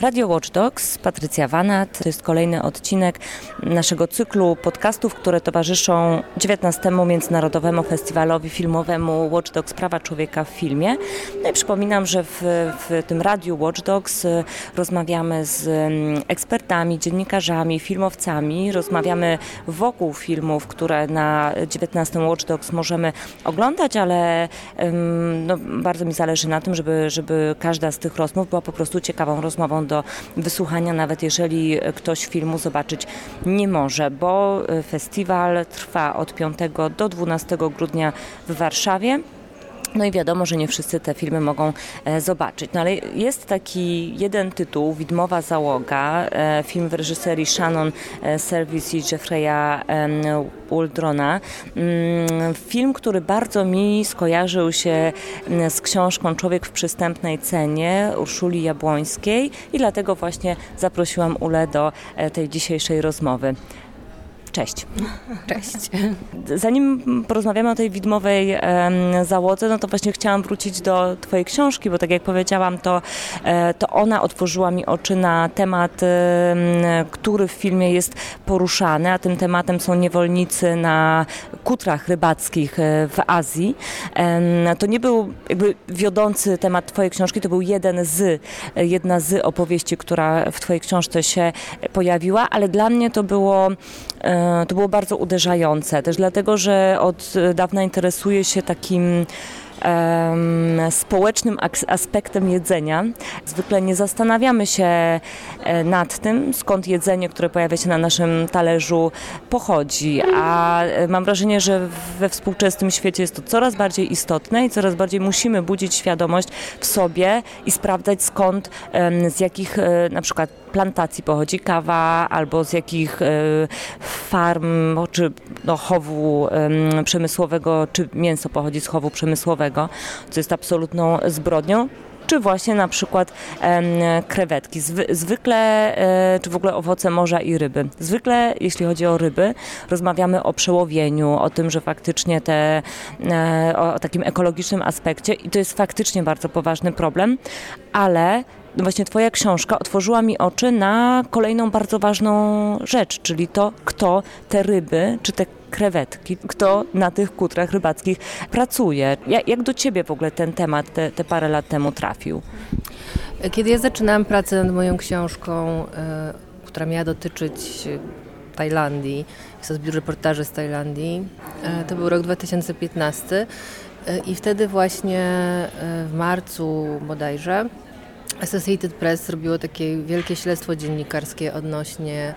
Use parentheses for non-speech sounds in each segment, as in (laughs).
Radio Watch Dogs, Patrycja Wanat. To jest kolejny odcinek naszego cyklu podcastów, które towarzyszą 19. Międzynarodowemu Festiwalowi Filmowemu Watch Dogs Prawa Człowieka w filmie. No i przypominam, że w, w tym Radiu Watch Dogs y, rozmawiamy z mm, ekspertami, dziennikarzami, filmowcami. Rozmawiamy wokół filmów, które na 19. Watch Dogs możemy oglądać, ale no, bardzo mi zależy na tym, żeby, żeby każda z tych rozmów była po prostu ciekawą rozmową do wysłuchania, nawet jeżeli ktoś filmu zobaczyć nie może, bo festiwal trwa od 5 do 12 grudnia w Warszawie. No i wiadomo, że nie wszyscy te filmy mogą e, zobaczyć. No ale jest taki jeden tytuł, Widmowa Załoga, e, film w reżyserii Shannon e, Service i Jeffrey'a Uldrona. Mm, film, który bardzo mi skojarzył się z książką Człowiek w przystępnej cenie Urszuli Jabłońskiej i dlatego właśnie zaprosiłam Ule do tej dzisiejszej rozmowy. Cześć. (laughs) Cześć. Zanim porozmawiamy o tej widmowej załodze, no to właśnie chciałam wrócić do Twojej książki, bo tak jak powiedziałam, to, e, to ona otworzyła mi oczy na temat, który w filmie jest poruszany, a tym tematem są niewolnicy na kutrach rybackich e, w Azji. To nie był jakby wiodący temat Twojej książki, to był jeden z, jedna z opowieści, która w Twojej książce się pojawiła, ale dla mnie to było to było bardzo uderzające, też dlatego, że od dawna interesuję się takim społecznym aspektem jedzenia. Zwykle nie zastanawiamy się e, nad tym, skąd jedzenie, które pojawia się na naszym talerzu, pochodzi, a e, mam wrażenie, że we współczesnym świecie jest to coraz bardziej istotne i coraz bardziej musimy budzić świadomość w sobie i sprawdzać skąd, z jakich e, na przykład plantacji pochodzi kawa, albo z jakich farm, czy no, chowu przemysłowego, czy mięso pochodzi z chowu przemysłowego co jest absolutną zbrodnią czy właśnie na przykład krewetki. zwykle, e, czy w ogóle owoce morza i ryby. Zwykle, jeśli chodzi o ryby, rozmawiamy o przełowieniu, o tym, że faktycznie te, e, o, o takim ekologicznym aspekcie i to jest faktycznie bardzo poważny problem, ale właśnie Twoja książka otworzyła mi oczy na kolejną bardzo ważną rzecz, czyli to, kto te ryby, czy te krewetki, kto na tych kutrach rybackich pracuje. Jak, jak do Ciebie w ogóle ten temat te, te parę lat temu trafił? Kiedy ja zaczynałam pracę nad moją książką, y, która miała dotyczyć Tajlandii, jest to zbiór reportaży z Tajlandii, y, to był rok 2015 y, i wtedy właśnie w marcu bodajże Associated Press zrobiło takie wielkie śledztwo dziennikarskie odnośnie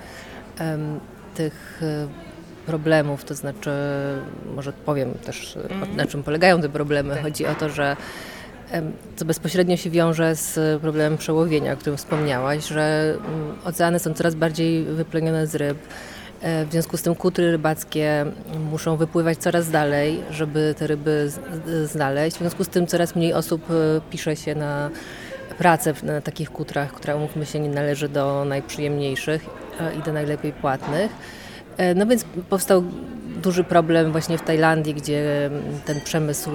um, tych problemów, to znaczy, może powiem też mm. na czym polegają te problemy. Tak. Chodzi o to, że co bezpośrednio się wiąże z problemem przełowienia, o którym wspomniałaś, że mm, oceany są coraz bardziej wyplenione z ryb. E, w związku z tym kutry rybackie muszą wypływać coraz dalej, żeby te ryby znaleźć. W związku z tym coraz mniej osób e, pisze się na pracę na takich kutrach, która umówmy się nie należy do najprzyjemniejszych e, i do najlepiej płatnych. E, no więc powstał duży problem właśnie w Tajlandii, gdzie ten przemysł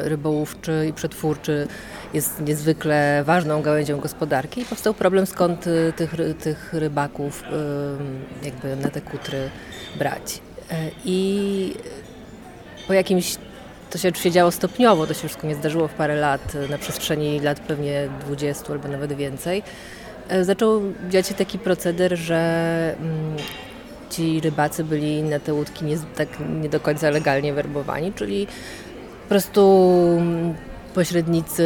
rybołówczy i przetwórczy jest niezwykle ważną gałęzią gospodarki i powstał problem skąd y, tych, tych rybaków jakby na te kutry brać. E, I po jakimś to się oczywiście działo stopniowo, to się wszystko nie zdarzyło w parę lat, na przestrzeni lat pewnie 20 albo nawet więcej. E, zaczął dziać się taki proceder, że mm, ci rybacy byli na te łódki nie, tak nie do końca legalnie werbowani, czyli po prostu mm, pośrednicy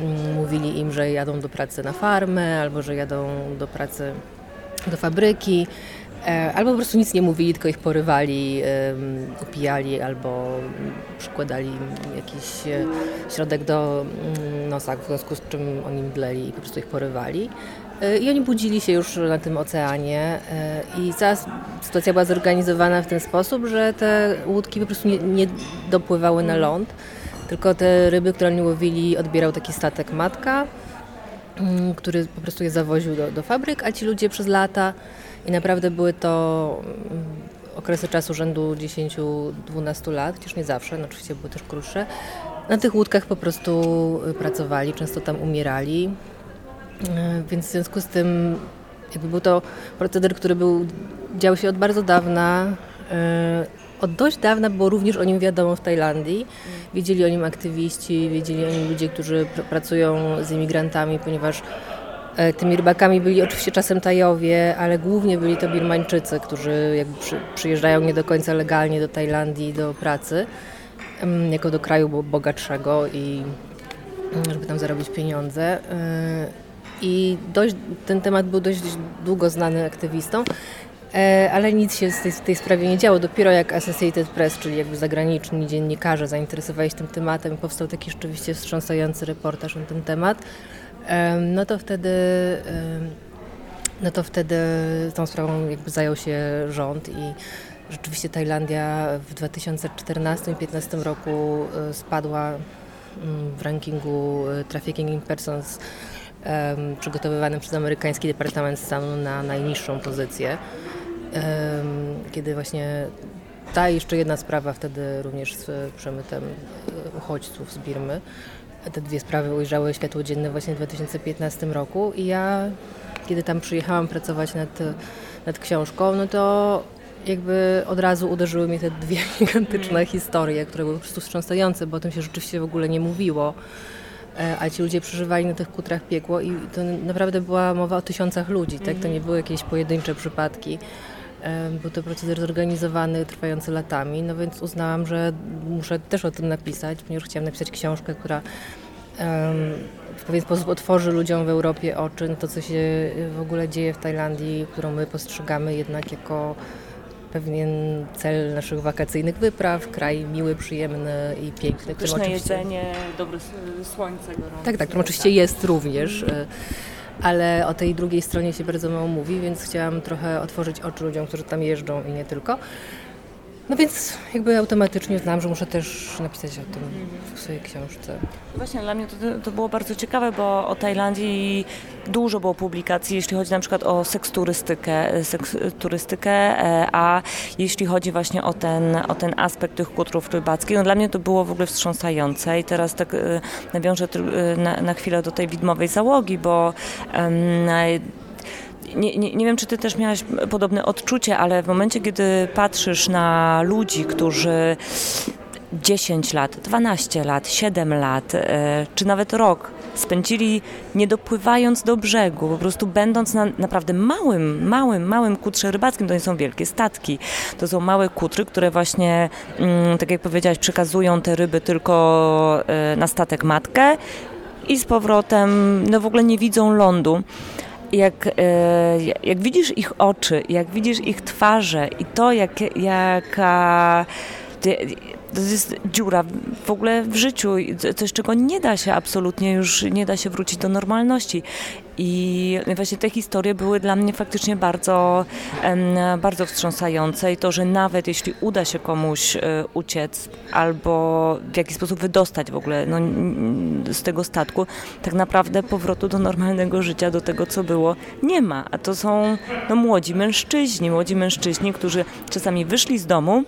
mm, mówili im, że jadą do pracy na farmę albo że jadą do pracy do fabryki. E, albo po prostu nic nie mówili, tylko ich porywali, upijali albo przykładali jakiś e, środek do mm, nosa, w związku z czym oni mdleli i po prostu ich porywali. E, I oni budzili się już na tym oceanie i cała sytuacja była zorganizowana w ten sposób, że te łódki po prostu nie, nie dopływały na ląd, tylko te ryby, które oni łowili, odbierał taki statek matka, mm, który po prostu je zawoził do, do fabryk, a ci ludzie przez lata i naprawdę były to mm, okresy czasu rzędu 10-12 lat, chociaż nie zawsze, no oczywiście były też krótsze. Na tych łódkach po prostu y, pracowali, często tam umierali. Więc w związku z tym jakby był to proceder, który był, dział się od bardzo dawna. Od dość dawna było również o nim wiadomo w Tajlandii. Wiedzieli o nim aktywiści, wiedzieli o nim ludzie, którzy pr pracują z imigrantami, ponieważ tymi rybakami byli oczywiście czasem Tajowie, ale głównie byli to Birmańczycy, którzy jakby przy, przyjeżdżają nie do końca legalnie do Tajlandii do pracy, jako do kraju bogatszego i żeby tam zarobić pieniądze. E, I dość, ten temat był dość długo znany aktywistom. E, ale nic się w tej, tej, sprawie nie działo. Dopiero jak Associated Press, czyli jakby zagraniczni dziennikarze zainteresowali się tym tematem, powstał taki rzeczywiście wstrząsający reportaż na ten temat, no to wtedy no to wtedy tą sprawą jakby zajął się rząd i rzeczywiście Tajlandia w 2014 i 2015 roku e, spadła mm, w rankingu e, Trafficking in Persons przygotowywanym przez amerykański Departament Stanu na najniższą pozycję kiedy właśnie ta jeszcze jedna sprawa wtedy również z przemytem e, uchodźców z Birmy. Te dwie sprawy ujrzały światło dzienne właśnie w 2015 roku i ja, kiedy tam przyjechałam pracować nad, nad książką, no to jakby od razu uderzyły mnie te dwie (laughs) gigantyczne mm. historie, które były po prostu wstrząsające, bo o tym się rzeczywiście w ogóle nie mówiło. E, a ci ludzie przeżywali na tych kutrach piekło i to naprawdę była mowa o tysiącach ludzi, tak? To nie mhm. były jakieś pojedyncze przypadki. Był to proceder zorganizowany, trwający latami, no więc uznałam, że muszę też o tym napisać, ponieważ chciałam napisać książkę, która w pewien sposób otworzy ludziom w Europie oczy na to, co się w ogóle dzieje w Tajlandii, którą my postrzegamy jednak jako pewien cel naszych wakacyjnych wypraw, kraj miły, przyjemny i piękny. Pyszne jedzenie, dobre słońce gorące. Tak, tak, którym oczywiście jest również. E, ale o tej drugiej stronie się bardzo mało mówi, więc chciałam trochę otworzyć oczy ludziom, którzy tam jeżdżą i nie tylko. No więc jakby automatycznie znam, że muszę też napisać o tym w swojej książce. Właśnie dla mnie to, to było bardzo ciekawe, bo o Tajlandii dużo było publikacji, jeśli chodzi na przykład o seksturystykę, seksturystykę e, a jeśli chodzi właśnie o ten, o ten aspekt tych kutrów rybackich, no dla mnie to było w ogóle wstrząsające i teraz tak e, nawiążę e, na, na chwilę do tej widmowej załogi, bo um, nie, nie, nie wiem, czy ty też miałaś podobne odczucie, ale w momencie, kiedy patrzysz na ludzi, którzy 10 lat, 12 lat, 7 lat, e, czy nawet rok spędzili nie dopływając do brzegu, po prostu będąc na naprawdę małym, małym, małym kutrze rybackim, to nie są wielkie statki, to są małe kutry, które właśnie, mm, tak jak powiedziałaś, przekazują te ryby tylko e, na statek matkę i z powrotem, no w ogóle nie widzą lądu jak, e, jak widzisz ich oczy, jak widzisz ich twarze i to, jak, jaka to jest dziura w ogóle w życiu, coś czego nie da się absolutnie już, nie da się wrócić do normalności. I właśnie te historie były dla mnie faktycznie bardzo, bardzo wstrząsające i to, że nawet jeśli uda się komuś e, uciec albo w jakiś sposób wydostać w ogóle no, z tego statku, tak naprawdę powrotu do normalnego życia, do tego, co było, nie ma. A to są no, młodzi mężczyźni, młodzi mężczyźni, którzy czasami wyszli z domu,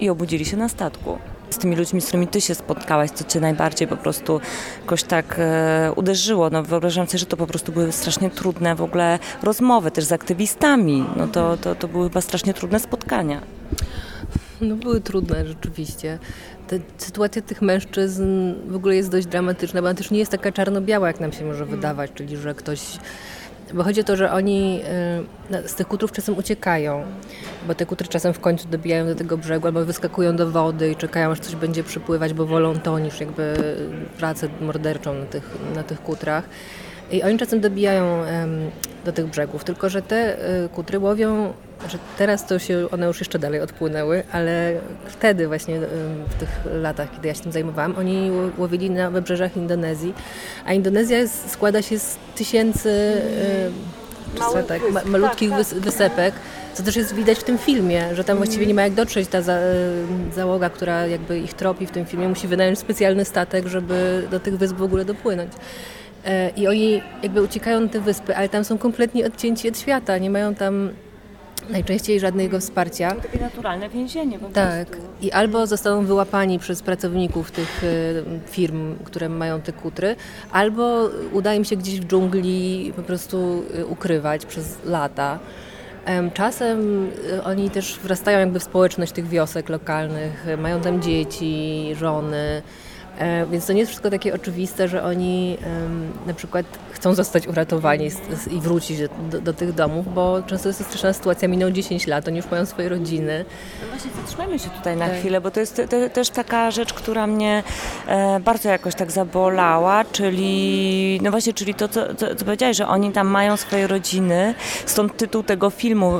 i obudzili się na statku. Z tymi ludźmi, z którymi ty się spotkałaś, co cię najbardziej po prostu jakoś tak e, uderzyło. No, wyobrażam sobie, że to po prostu były strasznie trudne w ogóle rozmowy też z aktywistami. No to, to, to były chyba strasznie trudne spotkania. No były trudne rzeczywiście. Ta sytuacja tych mężczyzn w ogóle jest dość dramatyczna, bo ona też nie jest taka czarno-biała, jak nam się może wydawać, czyli że ktoś bo chodzi o to, że oni y, z tych kutrów czasem uciekają, bo te kutry czasem w końcu dobijają do tego brzegu albo wyskakują do wody i czekają, aż coś będzie przypływać, bo wolą to niż jakby pracę morderczą na tych, na tych kutrach. I oni czasem dobijają do tych brzegów, tylko że te y, kutry łowią, że teraz to się one już jeszcze dalej odpłynęły, ale wtedy właśnie w tych latach, kiedy ja się tym zajmowałam, oni łowili na wybrzeżach Indonezji, a Indonezja jest, składa się z tysięcy y, setek, ma, malutkich tak, tak. wysepek, co też jest widać w tym filmie, że tam właściwie nie ma jak dotrzeć ta za, załoga, która jakby ich tropi w tym filmie, musi wynająć specjalny statek, żeby do tych wysp w ogóle dopłynąć. E, I oni jakby uciekają na te wyspy, ale tam są kompletnie odcięci od świata, nie mają tam Najczęściej żadnego wsparcia. To takie naturalne więzienie po Tak. prostu. I albo zostaną wyłapani przez pracowników tych y, firm, które mają te kutry, albo uda im się gdzieś w dżungli po prostu y, ukrywać przez lata. Em, Czasem oni też wrastają jakby w społeczność tych wiosek lokalnych, mają tam dzieci, żony. E, Więc to nie jest wszystko takie oczywiste, że oni na przykład chcą zostać uratowani i wrócić do, do, tych domów, bo często jest to straszna sytuacja, minął 10 lat, oni już mają swoje rodziny. No właśnie zatrzymajmy się tutaj na Tak. chwilę, bo to jest te, te, też taka rzecz, która mnie e, bardzo jakoś tak zabolała, czyli no właśnie, czyli to, co, co, co powiedziałeś, że oni tam mają swoje rodziny, stąd tytuł tego filmu,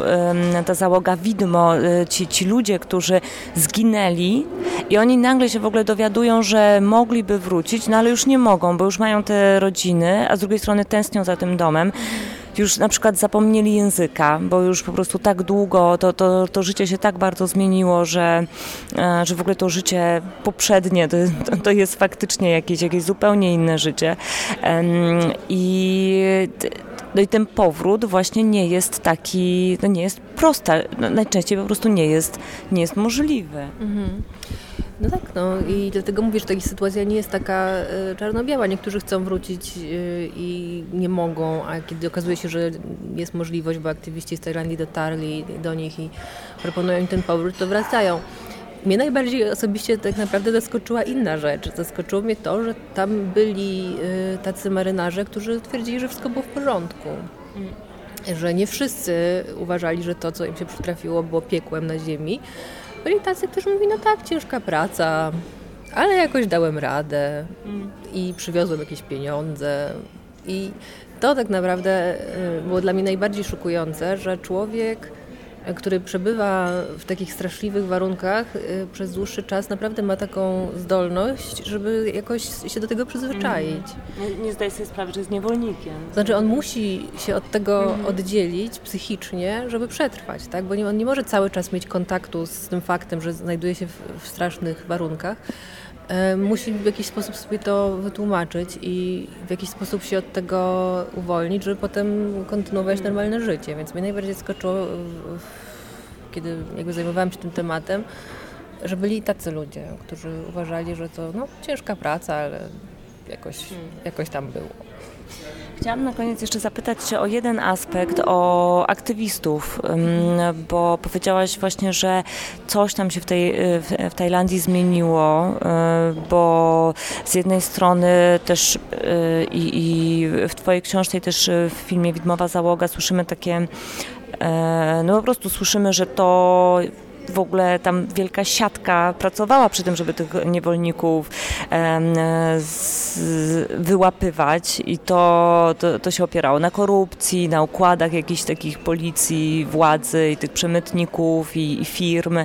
ta załoga widmo, e, ci, ci ludzie, którzy zginęli i oni nagle się w ogóle dowiadują, że mogliby wrócić, no ale już nie mogą, bo już mają te rodziny, a z drugiej strony tęsknią za tym domem. Już na przykład zapomnieli języka, bo już po prostu tak długo to, to, to życie się tak bardzo zmieniło, że, e, że w ogóle to życie poprzednie to, to, jest faktycznie jakieś, jakieś zupełnie inne życie. I no i ten powrót właśnie nie jest taki, no nie jest prosta, najczęściej po prostu nie jest, nie jest możliwy. No tak, no i dlatego mówię, że ta sytuacja nie jest taka e, czarno-biała. Niektórzy chcą wrócić e, i nie mogą, a kiedy okazuje się, że jest możliwość, bo aktywiści z Tajlandii dotarli do nich i proponują im ten powrót, to wracają. Mnie najbardziej osobiście tak naprawdę zaskoczyła inna rzecz. Zaskoczyło mnie to, że tam byli e, tacy marynarze, którzy twierdzili, że wszystko było w porządku. Że nie wszyscy uważali, że to, co im się przytrafiło, było piekłem na ziemi. Byli tacy, którzy mówili, no tak, ciężka praca, ale jakoś dałem radę i przywiozłem jakieś pieniądze. I to tak naprawdę y, było dla mnie najbardziej szokujące, że człowiek, który przebywa w takich straszliwych warunkach y, przez dłuższy czas, naprawdę ma taką zdolność, żeby jakoś się do tego przyzwyczaić. Nie, nie zdaję sobie sprawy, że jest niewolnikiem. Znaczy on musi się od tego oddzielić psychicznie, żeby przetrwać, tak? Bo nie, on nie może cały czas mieć kontaktu z tym faktem, że znajduje się w, w strasznych warunkach. E, musi w jakiś sposób sobie to wytłumaczyć i w jakiś sposób się od tego uwolnić, żeby potem kontynuować normalne życie. Więc mnie najbardziej skoczyło, w, w, kiedy jakby zajmowałam się tym tematem, że byli tacy ludzie, którzy uważali, że to no, ciężka praca, ale jakoś, jakoś tam było. Chciałam na koniec jeszcze zapytać Cię o jeden aspekt, o aktywistów, bo powiedziałaś właśnie, że coś tam się w, tej, w, Tajlandii zmieniło, y, bo z jednej strony też y, i, i w Twojej książce i też y, w filmie Widmowa Załoga słyszymy takie, e, no po prostu słyszymy, że to w ogóle tam wielka siatka pracowała przy tym, żeby tych niewolników wyłapywać i to, to, to się opierało na korupcji, na układach jakichś takich policji, władzy i tych przemytników i, i firm,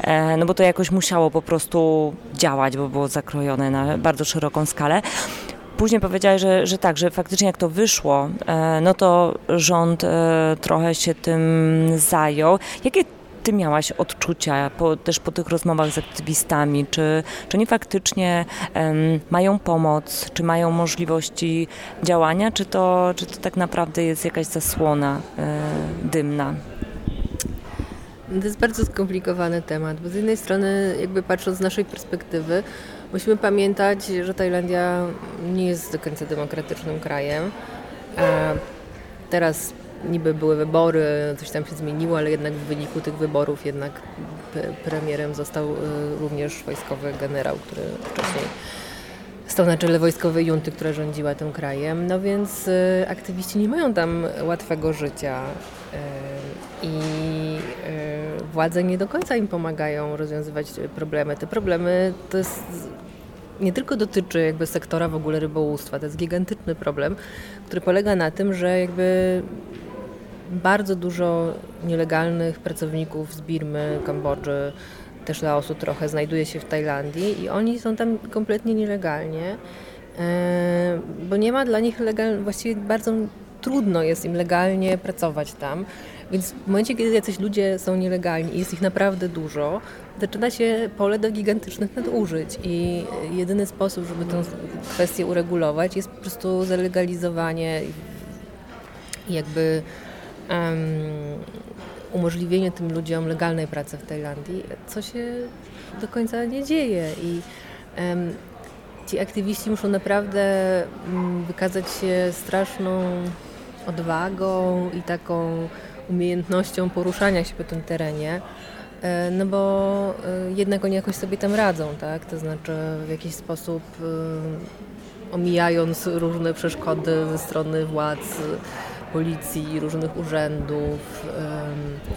e, no bo to jakoś musiało po prostu działać, bo było zakrojone na bardzo szeroką skalę. Później powiedziałeś, że, że tak, że faktycznie jak to wyszło, e, no to rząd e, trochę się tym zajął. Jakie ty miałaś odczucia po, też po tych rozmowach z aktywistami? Czy, czy oni faktycznie em, mają pomoc, czy mają możliwości działania, czy to, czy to tak naprawdę jest jakaś zasłona e, dymna? To jest bardzo skomplikowany temat, bo z jednej strony, jakby patrząc z naszej perspektywy, musimy pamiętać, że Tajlandia nie jest do końca demokratycznym krajem. A teraz niby były wybory, coś tam się zmieniło, ale jednak w wyniku tych wyborów jednak premierem został y, również wojskowy generał, który wcześniej stał na czele wojskowej junty, która rządziła tym krajem. No więc y, aktywiści nie mają tam łatwego życia y, i władze nie do końca im pomagają rozwiązywać problemy. Te problemy to jest nie tylko dotyczy jakby sektora w ogóle rybołówstwa, to jest gigantyczny problem, który polega na tym, że jakby bardzo dużo nielegalnych pracowników z Birmy, Kambodży, też Laosu trochę znajduje się w Tajlandii i oni są tam kompletnie nielegalnie, e, bo nie ma dla nich legal, właściwie bardzo trudno jest im legalnie pracować tam. Więc w momencie, kiedy jacyś ludzie są nielegalni i jest ich naprawdę dużo, zaczyna się pole do gigantycznych nadużyć i jedyny sposób, żeby tę kwestię uregulować jest po prostu zalegalizowanie jakby umożliwienie tym ludziom legalnej pracy w Tajlandii, co się do końca nie dzieje. I ci aktywiści muszą naprawdę um, wykazać się straszną odwagą i taką umiejętnością poruszania się po tym terenie. E, no bo e, jednak oni jakoś sobie tam radzą, tak? To znaczy w jakiś sposób omijając różne przeszkody ze strony władz, policji, różnych urzędów.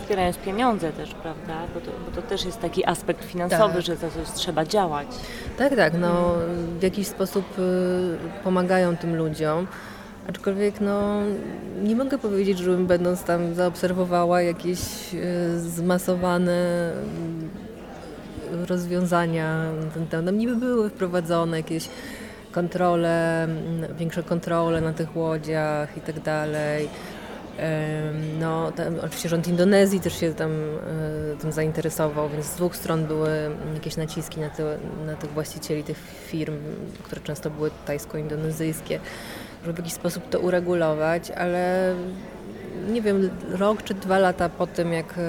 Zbierając pieniądze też, prawda? Bo to, bo to też jest taki aspekt finansowy, tak. że za coś trzeba działać. Tak, tak. No, w jakiś sposób pomagają tym ludziom. Aczkolwiek no, nie mogę powiedzieć, żebym będąc tam zaobserwowała jakieś e, zmasowane mm, rozwiązania temat. Niby były wprowadzone jakieś kontrole, mm, większe kontrole na tych łodziach i tak dalej. No, tam, oczywiście rząd Indonezji też się tam e, tym zainteresował, więc z dwóch stron były jakieś naciski na, te, na tych właścicieli tych firm, które często były tajsko-indonezyjskie żeby w jakiś sposób to uregulować, ale nie wiem, rok czy dwa lata po tym, jak,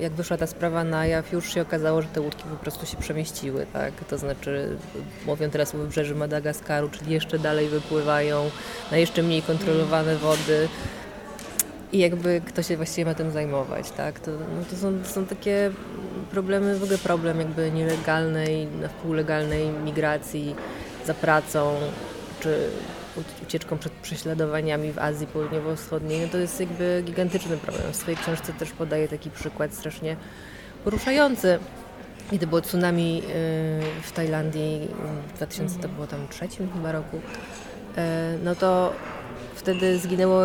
jak wyszła ta sprawa na jaw, już się okazało, że te łódki po prostu się przemieściły, tak? To znaczy, mówią teraz o wybrzeży Madagaskaru, czyli jeszcze dalej wypływają na jeszcze mniej kontrolowane wody i jakby kto się właściwie ma tym zajmować, tak? To, no to, są, to są takie problemy, w ogóle problem jakby nielegalnej, na wpół legalnej migracji za pracą, czy ucieczką przed prześladowaniami w Azji Południowo-Wschodniej, no to jest jakby gigantyczny problem. W swojej książce też podaję taki przykład strasznie poruszający. Kiedy było tsunami y, w Tajlandii w 2000 to było tam trzecim chyba roku, y, no to wtedy zginęło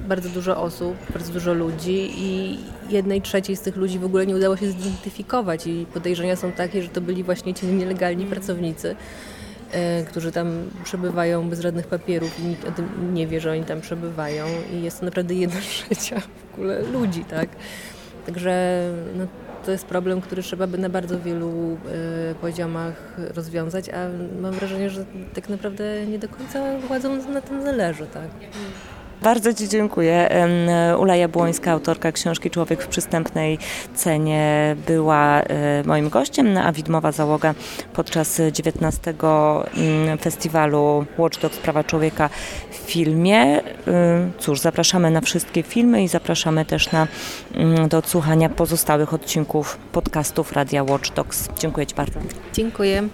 bardzo dużo osób, bardzo dużo ludzi i jednej trzeciej z tych ludzi w ogóle nie udało się zidentyfikować i podejrzenia są takie, że to byli właśnie ci nielegalni pracownicy E, którzy tam przebywają bez żadnych papierów i nikt o tym nie wie, że oni tam przebywają i jest to naprawdę jedna (laughs) trzecia w ogóle ludzi, tak? Także no, to jest problem, który trzeba by na bardzo wielu y, poziomach rozwiązać, a mam wrażenie, że tak naprawdę nie do końca władzom na tym zależy, tak? Bardzo Ci dziękuję. Ula Jabłońska, autorka książki Człowiek w przystępnej cenie była e, moim gościem, a widmowa załoga podczas 19 mm, festiwalu Watchdog Sprawa Człowieka w filmie. Cóż, zapraszamy na wszystkie filmy i zapraszamy też na, mm, do odsłuchania pozostałych odcinków podcastów Radia Watchdogs. Dziękuję Ci bardzo. Dziękuję.